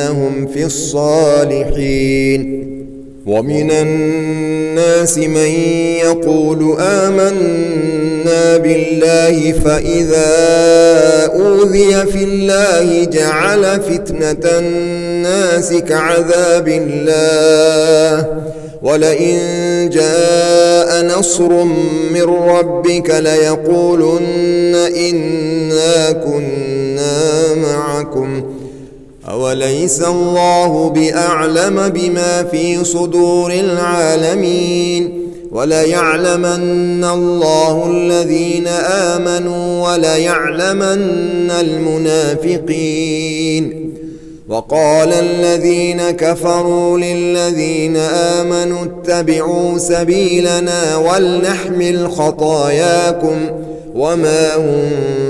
لندخلنهم في الصالحين. ومن الناس من يقول آمنا بالله فإذا أوذي في الله جعل فتنة الناس كعذاب الله. ولئن جاء نصر من ربك ليقولن إنا كنا معكم. أوليس الله بأعلم بما في صدور العالمين وليعلمن الله الذين آمنوا وليعلمن المنافقين وقال الذين كفروا للذين آمنوا اتبعوا سبيلنا ولنحمل خطاياكم وما هم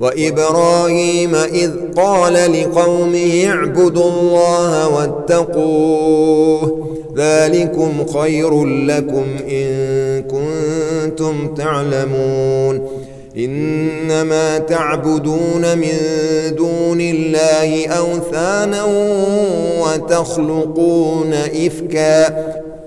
وإبراهيم إذ قال لقومه اعبدوا الله واتقوه ذلكم خير لكم إن كنتم تعلمون إنما تعبدون من دون الله أوثانا وتخلقون إفكا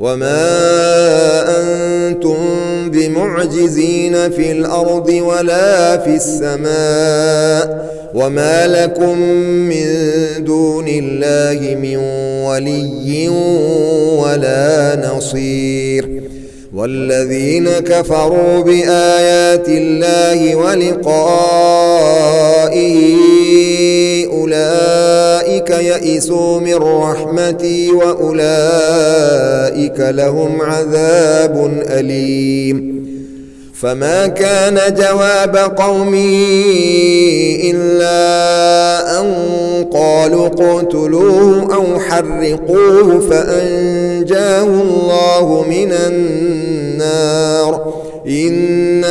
وما أنتم بمعجزين في الأرض ولا في السماء وما لكم من دون الله من ولي ولا نصير والذين كفروا بآيات الله ولقائه أولئك يئسوا من رحمتي وأولئك لهم عذاب أليم. فما كان جواب قومه إلا أن قالوا اقتلوه أو حرقوه فأنجاه الله من النار. إن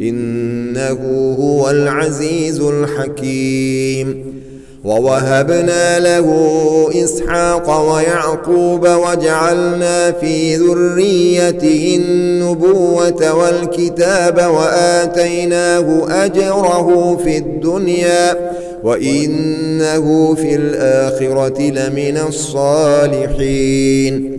إنه هو العزيز الحكيم. ووهبنا له إسحاق ويعقوب وجعلنا في ذريته النبوة والكتاب وآتيناه أجره في الدنيا وإنه في الآخرة لمن الصالحين.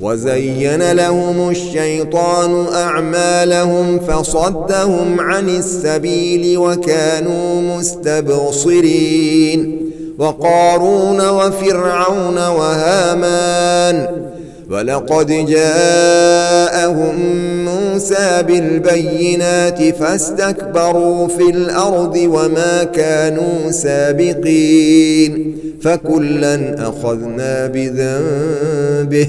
وزين لهم الشيطان أعمالهم فصدهم عن السبيل وكانوا مستبصرين وقارون وفرعون وهامان ولقد جاءهم موسى بالبينات فاستكبروا في الأرض وما كانوا سابقين فكلا أخذنا بذنبه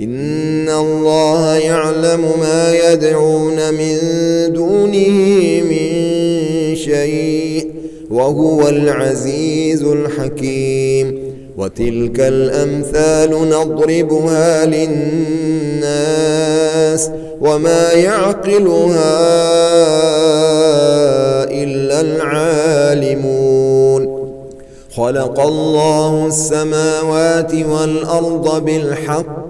إن الله يعلم ما يدعون من دونه من شيء وهو العزيز الحكيم وتلك الأمثال نضربها للناس وما يعقلها إلا العالمون خلق الله السماوات والأرض بالحق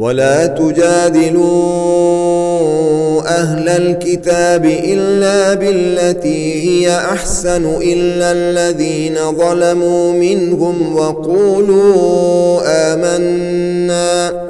ولا تجادلوا أهل الكتاب إلا بالتي هي أحسن إلا الذين ظلموا منهم وقولوا آمنا.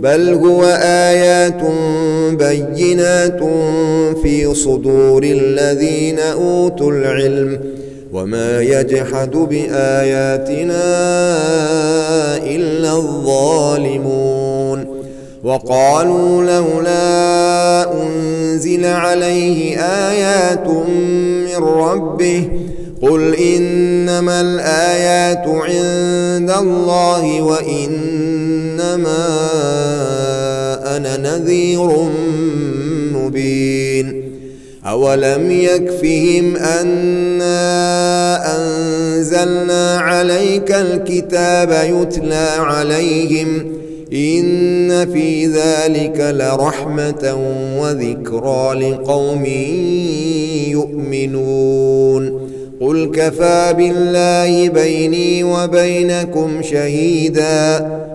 بل هو آيات بينات في صدور الذين أوتوا العلم وما يجحد بآياتنا إلا الظالمون وقالوا لولا أنزل عليه آيات من ربه قل إنما الآيات عند الله وإنما أنا نذير مبين. أولم يكفهم أنا أنزلنا عليك الكتاب يتلى عليهم. إن في ذلك لرحمة وذكرى لقوم يؤمنون. قل كفى بالله بيني وبينكم شهيدا.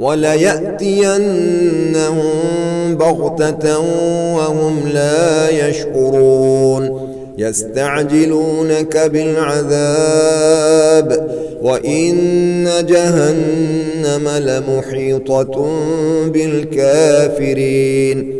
وليأتينهم بغتة وهم لا يشعرون يستعجلونك بالعذاب وإن جهنم لمحيطة بالكافرين.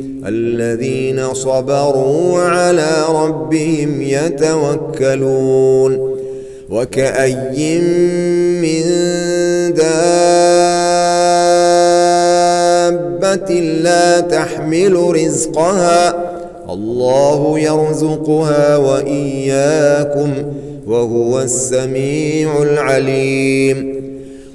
الذين صبروا وعلى ربهم يتوكلون وكأي من دابة لا تحمل رزقها الله يرزقها وإياكم وهو السميع العليم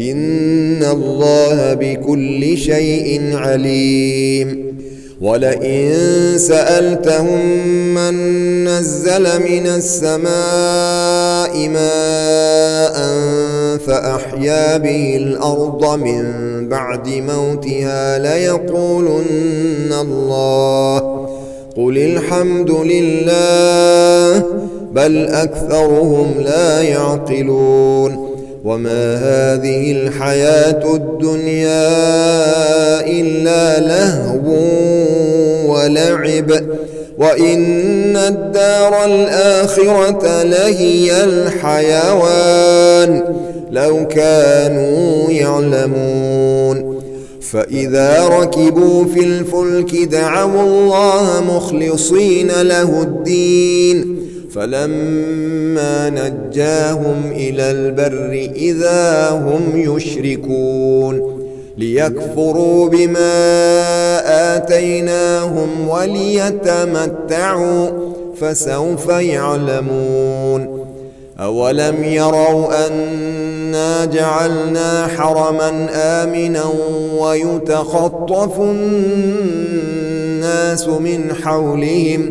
إن الله بكل شيء عليم ولئن سألتهم من نزل من السماء ماء فأحيا به الأرض من بعد موتها ليقولن الله قل الحمد لله بل أكثرهم لا يعقلون وما هذه الحياة الدنيا إلا لهو ولعب وإن الدار الآخرة لهي الحيوان لو كانوا يعلمون فإذا ركبوا في الفلك دعوا الله مخلصين له الدين فلما نجاهم إلى البر إذا هم يشركون ليكفروا بما آتيناهم وليتمتعوا فسوف يعلمون أولم يروا أنا جعلنا حرما آمنا ويتخطف الناس من حولهم